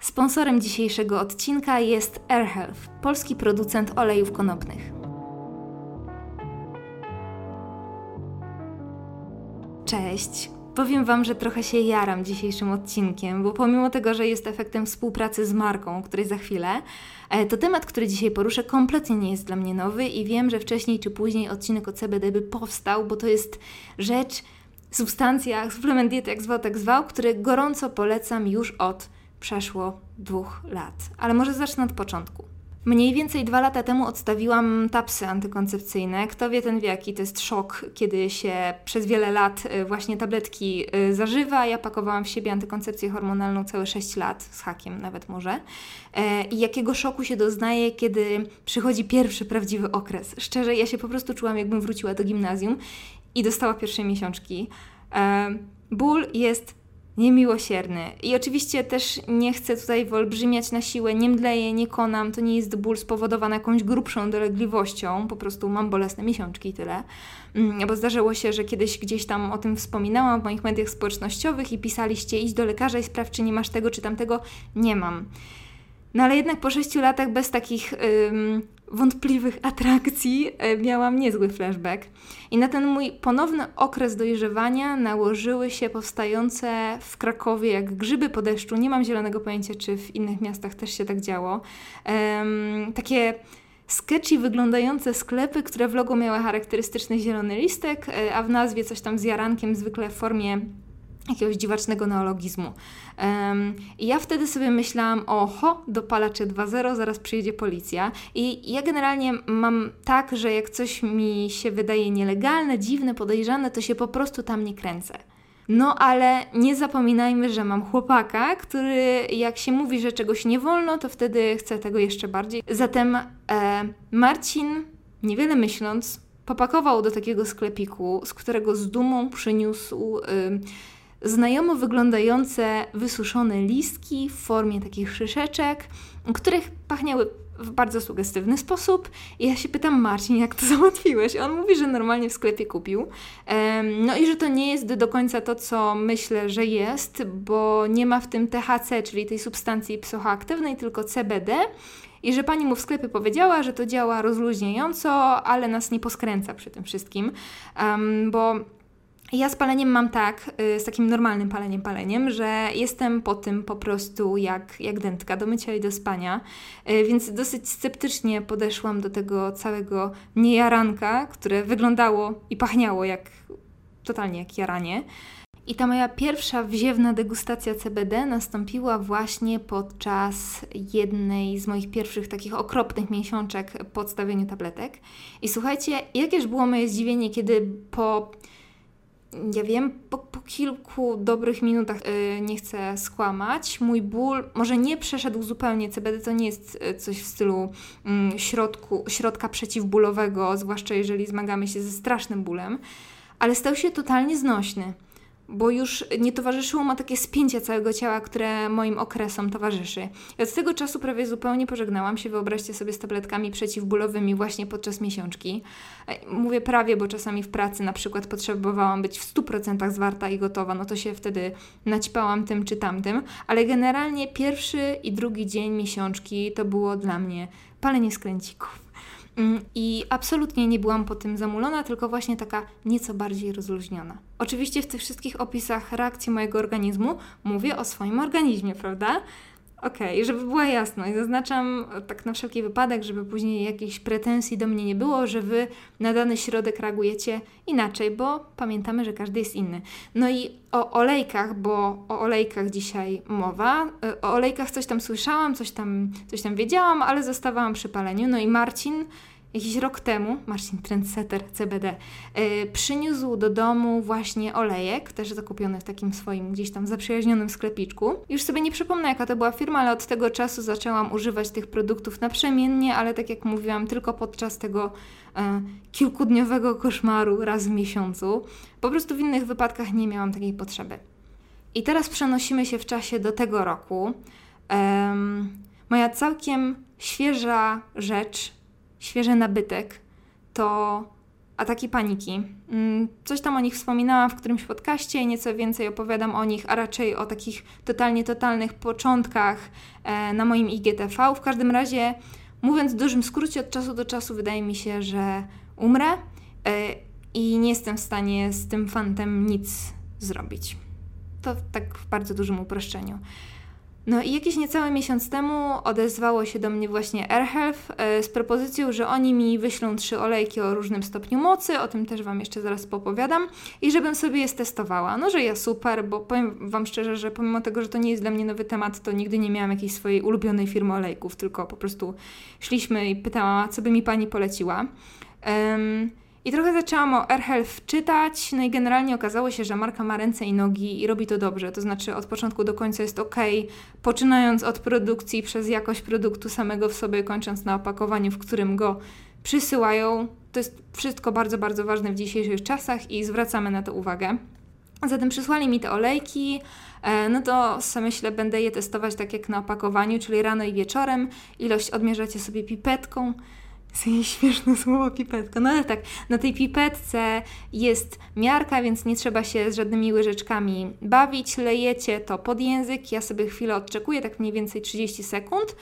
Sponsorem dzisiejszego odcinka jest AirHealth, polski producent olejów konopnych. Cześć! Powiem Wam, że trochę się jaram dzisiejszym odcinkiem, bo pomimo tego, że jest efektem współpracy z marką, o której za chwilę, e, to temat, który dzisiaj poruszę, kompletnie nie jest dla mnie nowy i wiem, że wcześniej czy później odcinek o CBD by powstał, bo to jest rzecz, substancja, suplement diety, jak zwał, tak zwał, który gorąco polecam już od przeszło dwóch lat. Ale może zacznę od początku. Mniej więcej dwa lata temu odstawiłam tapsy antykoncepcyjne. Kto wie, ten wie, jaki to jest szok, kiedy się przez wiele lat y, właśnie tabletki y, zażywa. Ja pakowałam w siebie antykoncepcję hormonalną całe 6 lat, z hakiem nawet może. E, I jakiego szoku się doznaje, kiedy przychodzi pierwszy prawdziwy okres. Szczerze, ja się po prostu czułam, jakbym wróciła do gimnazjum i dostała pierwsze miesiączki. E, ból jest niemiłosierny. I oczywiście też nie chcę tutaj wyolbrzymiać na siłę, nie mdleję, nie konam, to nie jest ból spowodowany jakąś grubszą dolegliwością, po prostu mam bolesne miesiączki i tyle. Mm, bo zdarzyło się, że kiedyś gdzieś tam o tym wspominałam w moich mediach społecznościowych i pisaliście idź do lekarza i sprawdź, czy nie masz tego, czy tamtego. Nie mam. No ale jednak po sześciu latach bez takich wątpliwych atrakcji y, miałam niezły flashback. I na ten mój ponowny okres dojrzewania nałożyły się powstające w Krakowie jak grzyby po deszczu. Nie mam zielonego pojęcia, czy w innych miastach też się tak działo. Ym, takie sketchy wyglądające sklepy, które w logo miały charakterystyczny zielony listek, y, a w nazwie coś tam z jarankiem, zwykle w formie jakiegoś dziwacznego neologizmu. Um, I ja wtedy sobie myślałam, oho, dopalacze 2.0, zaraz przyjedzie policja. I ja generalnie mam tak, że jak coś mi się wydaje nielegalne, dziwne, podejrzane, to się po prostu tam nie kręcę. No ale nie zapominajmy, że mam chłopaka, który jak się mówi, że czegoś nie wolno, to wtedy chce tego jeszcze bardziej. Zatem e, Marcin, niewiele myśląc, popakował do takiego sklepiku, z którego z dumą przyniósł... Y, znajomo wyglądające wysuszone listki w formie takich szyszeczek, których pachniały w bardzo sugestywny sposób. I ja się pytam, Marcin, jak to załatwiłeś? On mówi, że normalnie w sklepie kupił. No i że to nie jest do końca to, co myślę, że jest, bo nie ma w tym THC, czyli tej substancji psychoaktywnej, tylko CBD. I że pani mu w sklepie powiedziała, że to działa rozluźniająco, ale nas nie poskręca przy tym wszystkim, bo ja z paleniem mam tak, y, z takim normalnym paleniem, paleniem, że jestem po tym po prostu jak, jak dętka do mycia i do spania, y, więc dosyć sceptycznie podeszłam do tego całego niejaranka, które wyglądało i pachniało jak totalnie jak jaranie. I ta moja pierwsza wziewna degustacja CBD nastąpiła właśnie podczas jednej z moich pierwszych takich okropnych miesiączek po odstawieniu tabletek. I słuchajcie, jakież było moje zdziwienie, kiedy po ja wiem, po, po kilku dobrych minutach yy, nie chcę skłamać. Mój ból może nie przeszedł zupełnie. CBD to nie jest y, coś w stylu yy, środku, środka przeciwbólowego, zwłaszcza jeżeli zmagamy się ze strasznym bólem, ale stał się totalnie znośny bo już nie towarzyszyło mu takie spięcie całego ciała, które moim okresom towarzyszy. I od tego czasu prawie zupełnie pożegnałam się, wyobraźcie sobie, z tabletkami przeciwbólowymi właśnie podczas miesiączki. E, mówię prawie, bo czasami w pracy na przykład potrzebowałam być w 100% zwarta i gotowa, no to się wtedy naćpałam tym czy tamtym, ale generalnie pierwszy i drugi dzień miesiączki to było dla mnie palenie skręcików. Mm, I absolutnie nie byłam po tym zamulona, tylko właśnie taka nieco bardziej rozluźniona. Oczywiście w tych wszystkich opisach reakcji mojego organizmu mówię o swoim organizmie, prawda? Okej, okay, żeby była jasność, zaznaczam tak na wszelki wypadek, żeby później jakichś pretensji do mnie nie było, że Wy na dany środek reagujecie inaczej, bo pamiętamy, że każdy jest inny. No i o olejkach, bo o olejkach dzisiaj mowa. O olejkach coś tam słyszałam, coś tam, coś tam wiedziałam, ale zostawałam przy paleniu. No i Marcin jakiś rok temu, Marcin Trendsetter CBD, yy, przyniósł do domu właśnie olejek, też zakupiony w takim swoim gdzieś tam zaprzyjaźnionym sklepiczku. Już sobie nie przypomnę jaka to była firma, ale od tego czasu zaczęłam używać tych produktów naprzemiennie, ale tak jak mówiłam, tylko podczas tego yy, kilkudniowego koszmaru raz w miesiącu. Po prostu w innych wypadkach nie miałam takiej potrzeby. I teraz przenosimy się w czasie do tego roku. moja całkiem świeża rzecz świeży nabytek to ataki paniki. Mm, coś tam o nich wspominałam w którymś podcaście, nieco więcej opowiadam o nich, a raczej o takich totalnie, totalnych początkach e, na moim IGTV. W każdym razie, mówiąc w dużym skrócie, od czasu do czasu wydaje mi się, że umrę e, i nie jestem w stanie z tym fantem nic zrobić. To tak w bardzo dużym uproszczeniu. No i jakiś niecały miesiąc temu odezwało się do mnie właśnie AirHealth e, z propozycją, że oni mi wyślą trzy olejki o różnym stopniu mocy, o tym też Wam jeszcze zaraz popowiadam, i żebym sobie je testowała. No, że ja super, bo powiem Wam szczerze, że pomimo tego, że to nie jest dla mnie nowy temat, to nigdy nie miałam jakiejś swojej ulubionej firmy olejków, tylko po prostu szliśmy i pytałam, co by mi Pani poleciła. Um, i trochę zaczęłam o AirHealth czytać, no i generalnie okazało się, że marka ma ręce i nogi i robi to dobrze, to znaczy od początku do końca jest ok, poczynając od produkcji przez jakość produktu samego w sobie, kończąc na opakowaniu, w którym go przysyłają. To jest wszystko bardzo, bardzo ważne w dzisiejszych czasach i zwracamy na to uwagę. Zatem przysłali mi te olejki, e, no to myślę, będę je testować tak jak na opakowaniu, czyli rano i wieczorem. Ilość odmierzacie sobie pipetką. Jest śmieszne słowo pipetka. No ale tak, na tej pipetce jest miarka, więc nie trzeba się z żadnymi łyżeczkami bawić. Lejecie to pod język, ja sobie chwilę odczekuję, tak mniej więcej 30 sekund.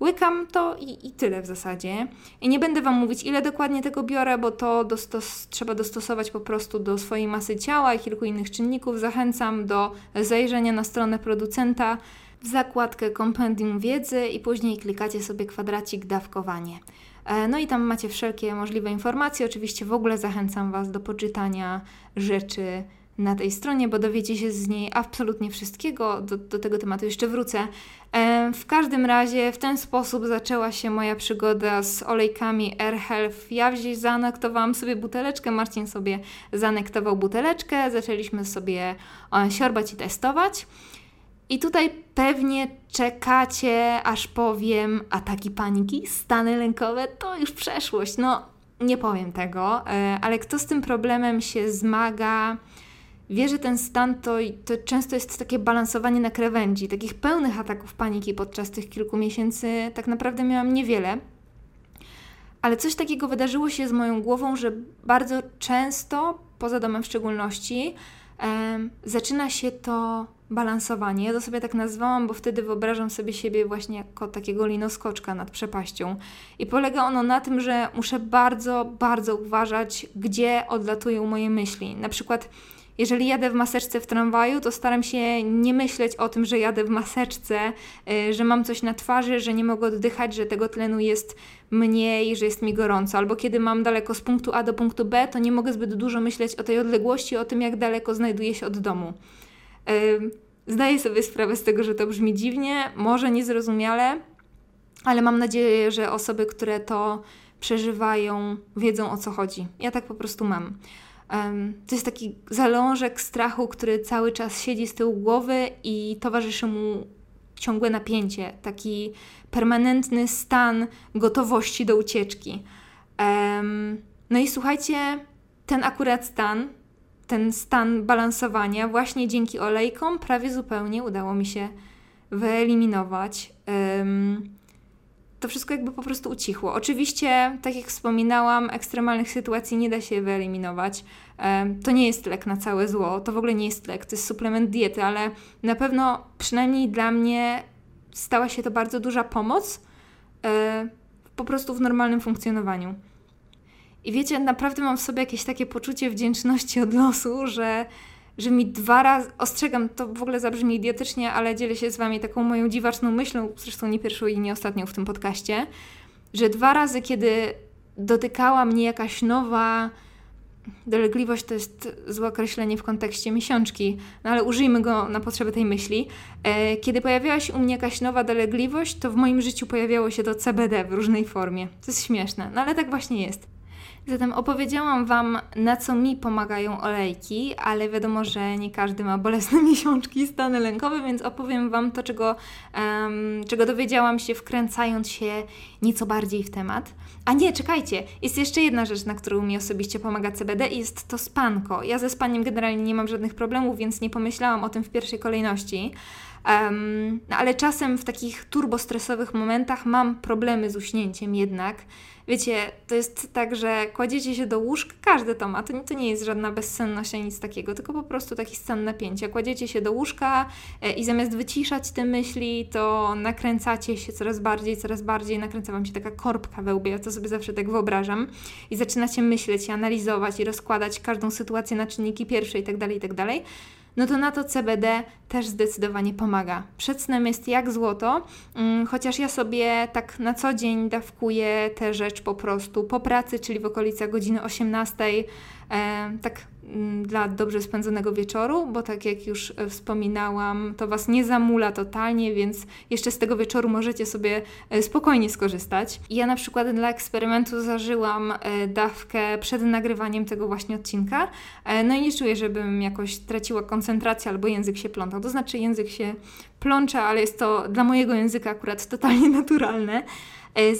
Łykam to i, i tyle w zasadzie. I nie będę Wam mówić, ile dokładnie tego biorę, bo to dostos trzeba dostosować po prostu do swojej masy ciała i kilku innych czynników. Zachęcam do zajrzenia na stronę producenta w zakładkę kompendium wiedzy i później klikacie sobie kwadracik dawkowanie. E, no i tam macie wszelkie możliwe informacje. Oczywiście w ogóle zachęcam Was do poczytania rzeczy na tej stronie, bo dowiecie się z niej absolutnie wszystkiego. Do, do tego tematu jeszcze wrócę. E, w każdym razie w ten sposób zaczęła się moja przygoda z olejkami AirHealth. Ja wzięłam, zanektowałam sobie buteleczkę, Marcin sobie zanektował buteleczkę, zaczęliśmy sobie e, siorbać i testować. I tutaj pewnie czekacie, aż powiem ataki paniki, stany lękowe, to już przeszłość. No, nie powiem tego, e, ale kto z tym problemem się zmaga, wie, że ten stan to, to często jest takie balansowanie na krawędzi. Takich pełnych ataków paniki podczas tych kilku miesięcy tak naprawdę miałam niewiele. Ale coś takiego wydarzyło się z moją głową, że bardzo często, poza domem w szczególności, zaczyna się to balansowanie. Ja to sobie tak nazwałam, bo wtedy wyobrażam sobie siebie właśnie jako takiego linoskoczka nad przepaścią. I polega ono na tym, że muszę bardzo, bardzo uważać, gdzie odlatują moje myśli. Na przykład jeżeli jadę w maseczce w tramwaju, to staram się nie myśleć o tym, że jadę w maseczce, y, że mam coś na twarzy, że nie mogę oddychać, że tego tlenu jest mniej, że jest mi gorąco. Albo kiedy mam daleko z punktu A do punktu B, to nie mogę zbyt dużo myśleć o tej odległości, o tym, jak daleko znajduję się od domu. Zdaję sobie sprawę z tego, że to brzmi dziwnie, może niezrozumiale, ale mam nadzieję, że osoby, które to przeżywają, wiedzą o co chodzi. Ja tak po prostu mam. To jest taki zalążek strachu, który cały czas siedzi z tyłu głowy i towarzyszy mu ciągłe napięcie, taki permanentny stan gotowości do ucieczki. No i słuchajcie, ten akurat stan, ten stan balansowania, właśnie dzięki olejkom prawie zupełnie udało mi się wyeliminować to wszystko jakby po prostu ucichło. Oczywiście, tak jak wspominałam, ekstremalnych sytuacji nie da się wyeliminować. To nie jest lek na całe zło, to w ogóle nie jest lek, to jest suplement diety, ale na pewno przynajmniej dla mnie stała się to bardzo duża pomoc e, po prostu w normalnym funkcjonowaniu. I wiecie, naprawdę mam w sobie jakieś takie poczucie wdzięczności od losu, że że mi dwa razy, ostrzegam, to w ogóle zabrzmi idiotycznie, ale dzielę się z Wami taką moją dziwaczną myślą, zresztą nie pierwszą i nie ostatnią w tym podcaście, że dwa razy, kiedy dotykała mnie jakaś nowa dolegliwość, to jest złe określenie w kontekście miesiączki, no ale użyjmy go na potrzeby tej myśli. E, kiedy pojawiała się u mnie jakaś nowa dolegliwość, to w moim życiu pojawiało się to CBD w różnej formie. To jest śmieszne, no ale tak właśnie jest. Zatem opowiedziałam Wam, na co mi pomagają olejki, ale wiadomo, że nie każdy ma bolesne miesiączki stany lękowe, więc opowiem Wam to, czego, um, czego dowiedziałam się, wkręcając się nieco bardziej w temat. A nie, czekajcie, jest jeszcze jedna rzecz, na którą mi osobiście pomaga CBD i jest to spanko. Ja ze spaniem generalnie nie mam żadnych problemów, więc nie pomyślałam o tym w pierwszej kolejności. Um, no ale czasem w takich turbostresowych momentach mam problemy z uśnięciem jednak. Wiecie, to jest tak, że kładziecie się do łóżka, każdy to ma, to, to nie jest żadna bezsenność ani nic takiego, tylko po prostu taki stan napięcia. Kładziecie się do łóżka e, i zamiast wyciszać te myśli, to nakręcacie się coraz bardziej, coraz bardziej, nakręca Wam się taka korbka we łbie, ja to sobie zawsze tak wyobrażam i zaczynacie myśleć, i analizować i rozkładać każdą sytuację na czynniki pierwsze i tak no to na to CBD też zdecydowanie pomaga. Przed snem jest jak złoto, mm, chociaż ja sobie tak na co dzień dawkuję tę rzecz po prostu po pracy, czyli w okolicach godziny 18, e, tak dla dobrze spędzonego wieczoru, bo tak jak już e, wspominałam, to Was nie zamula totalnie, więc jeszcze z tego wieczoru możecie sobie e, spokojnie skorzystać. Ja na przykład dla eksperymentu zażyłam e, dawkę przed nagrywaniem tego właśnie odcinka, no i nie czuję, żebym jakoś traciła koncentrację albo język się plątał. To znaczy język się plącza, ale jest to dla mojego języka akurat totalnie naturalne.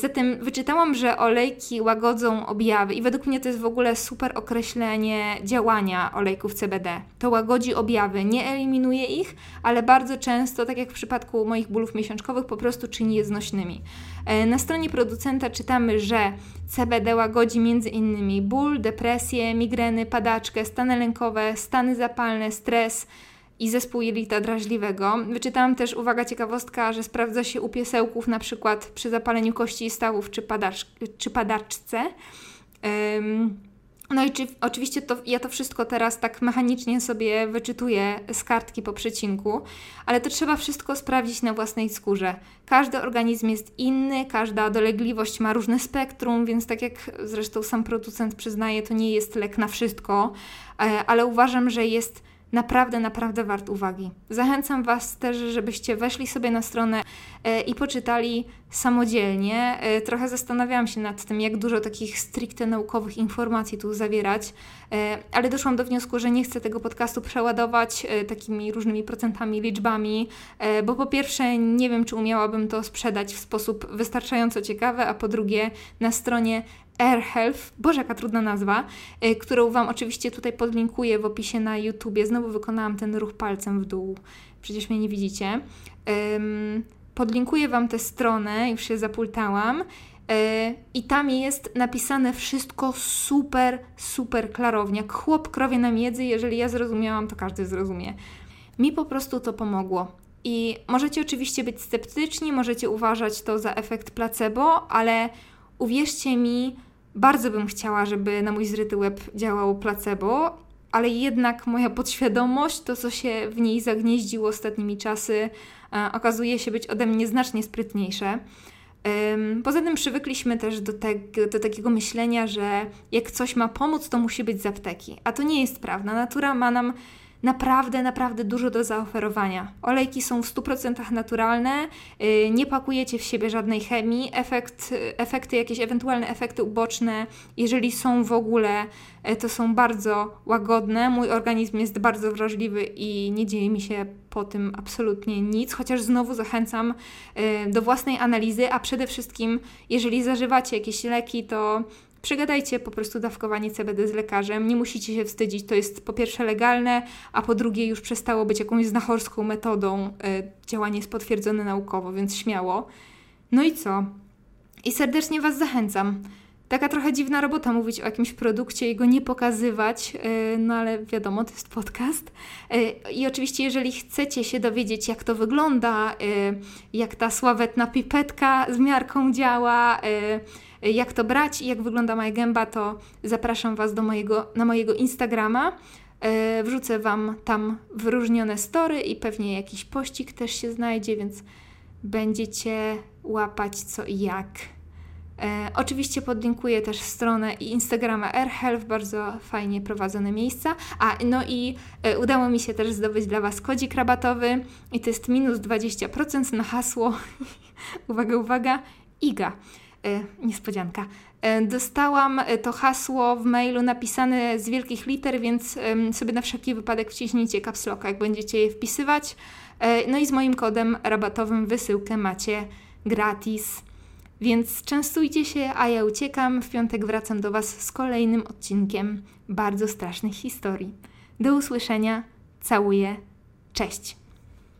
Zatem wyczytałam, że olejki łagodzą objawy i według mnie to jest w ogóle super określenie działania olejków CBD. To łagodzi objawy, nie eliminuje ich, ale bardzo często, tak jak w przypadku moich bólów miesiączkowych, po prostu czyni je znośnymi. E, na stronie producenta czytamy, że CBD łagodzi m.in. ból, depresję, migreny, padaczkę, stany lękowe, stany zapalne, stres, i zespół jelita drażliwego. Wyczytałam też, uwaga, ciekawostka, że sprawdza się u piesełków na przykład przy zapaleniu kości i stawów czy, padacz, czy padaczce. Um, no i czy, oczywiście to, ja to wszystko teraz tak mechanicznie sobie wyczytuję z kartki po przecinku, ale to trzeba wszystko sprawdzić na własnej skórze. Każdy organizm jest inny, każda dolegliwość ma różne spektrum, więc tak jak zresztą sam producent przyznaje, to nie jest lek na wszystko, e, ale uważam, że jest naprawdę, naprawdę wart uwagi. Zachęcam Was też, żebyście weszli sobie na stronę e, i poczytali samodzielnie. E, trochę zastanawiałam się nad tym, jak dużo takich stricte naukowych informacji tu zawierać, e, ale doszłam do wniosku, że nie chcę tego podcastu przeładować takimi różnymi procentami, liczbami, bo po pierwsze nie wiem, czy umiałabym to sprzedać w sposób wystarczająco ciekawy, a po drugie na stronie AirHealth, boże jaka trudna nazwa, którą Wam oczywiście tutaj podlinkuję w opisie na YouTubie. Znowu wykonałam ten ruch palcem w dół, przecież mnie nie widzicie. Podlinkuję Wam tę stronę, już się zapultałam. Y, I tam jest napisane wszystko super, super klarownie. Jak chłop krowie na miedzy, jeżeli ja zrozumiałam, to każdy zrozumie. Mi po prostu to pomogło. I możecie oczywiście być sceptyczni, możecie uważać to za efekt placebo, ale uwierzcie mi, bardzo bym chciała, żeby na mój zryty łeb działało placebo, ale jednak moja podświadomość, to co się w niej zagnieździło ostatnimi czasy, e, okazuje się być ode mnie znacznie sprytniejsze. Poza tym przywykliśmy też do, te, do takiego myślenia, że jak coś ma pomóc, to musi być z apteki. A to nie jest prawda. Natura ma nam naprawdę, naprawdę dużo do zaoferowania. Olejki są w 100% naturalne, y, nie pakujecie w siebie żadnej chemii, efekt, efekty, jakieś ewentualne efekty uboczne, jeżeli są w ogóle, y, to są bardzo łagodne. Mój organizm jest bardzo wrażliwy i nie dzieje mi się po tym absolutnie nic, chociaż znowu zachęcam y, do własnej analizy, a przede wszystkim, jeżeli zażywacie jakieś leki, to Przegadajcie po prostu dawkowanie CBD z lekarzem. Nie musicie się wstydzić. To jest po pierwsze legalne, a po drugie już przestało być jakąś znachorską metodą. Y, działanie jest potwierdzone naukowo, więc śmiało. No i co? I serdecznie Was zachęcam. Taka trochę dziwna robota mówić o jakimś produkcie i go nie pokazywać, y, no ale wiadomo, to jest podcast. Y, I oczywiście, jeżeli chcecie się dowiedzieć, jak to wygląda, jak ta sławetna pipetka z miarką działa, jak to brać i jak wygląda moja gęba, to zapraszam Was do mojego, na mojego Instagrama. E, wrzucę Wam tam wyróżnione story i pewnie jakiś pościg też się znajdzie, więc będziecie łapać co i jak. E, oczywiście podlinkuję też stronę i Instagrama AirHealth, bardzo fajnie prowadzone miejsca. A no i e, udało mi się też zdobyć dla Was kodzik rabatowy i to jest minus 20% na hasło, uwaga, uwaga, IGA. E, niespodzianka. E, dostałam e, to hasło w mailu napisane z wielkich liter, więc sobie na wszelki wypadek wciśnijcie caps jak będziecie je wpisywać. No i z moim kodem rabatowym wysyłkę macie gratis. Więc częstujcie się, a ja uciekam. W piątek wracam do Was z kolejnym odcinkiem bardzo strasznych historii. Do usłyszenia. Całuję. Cześć.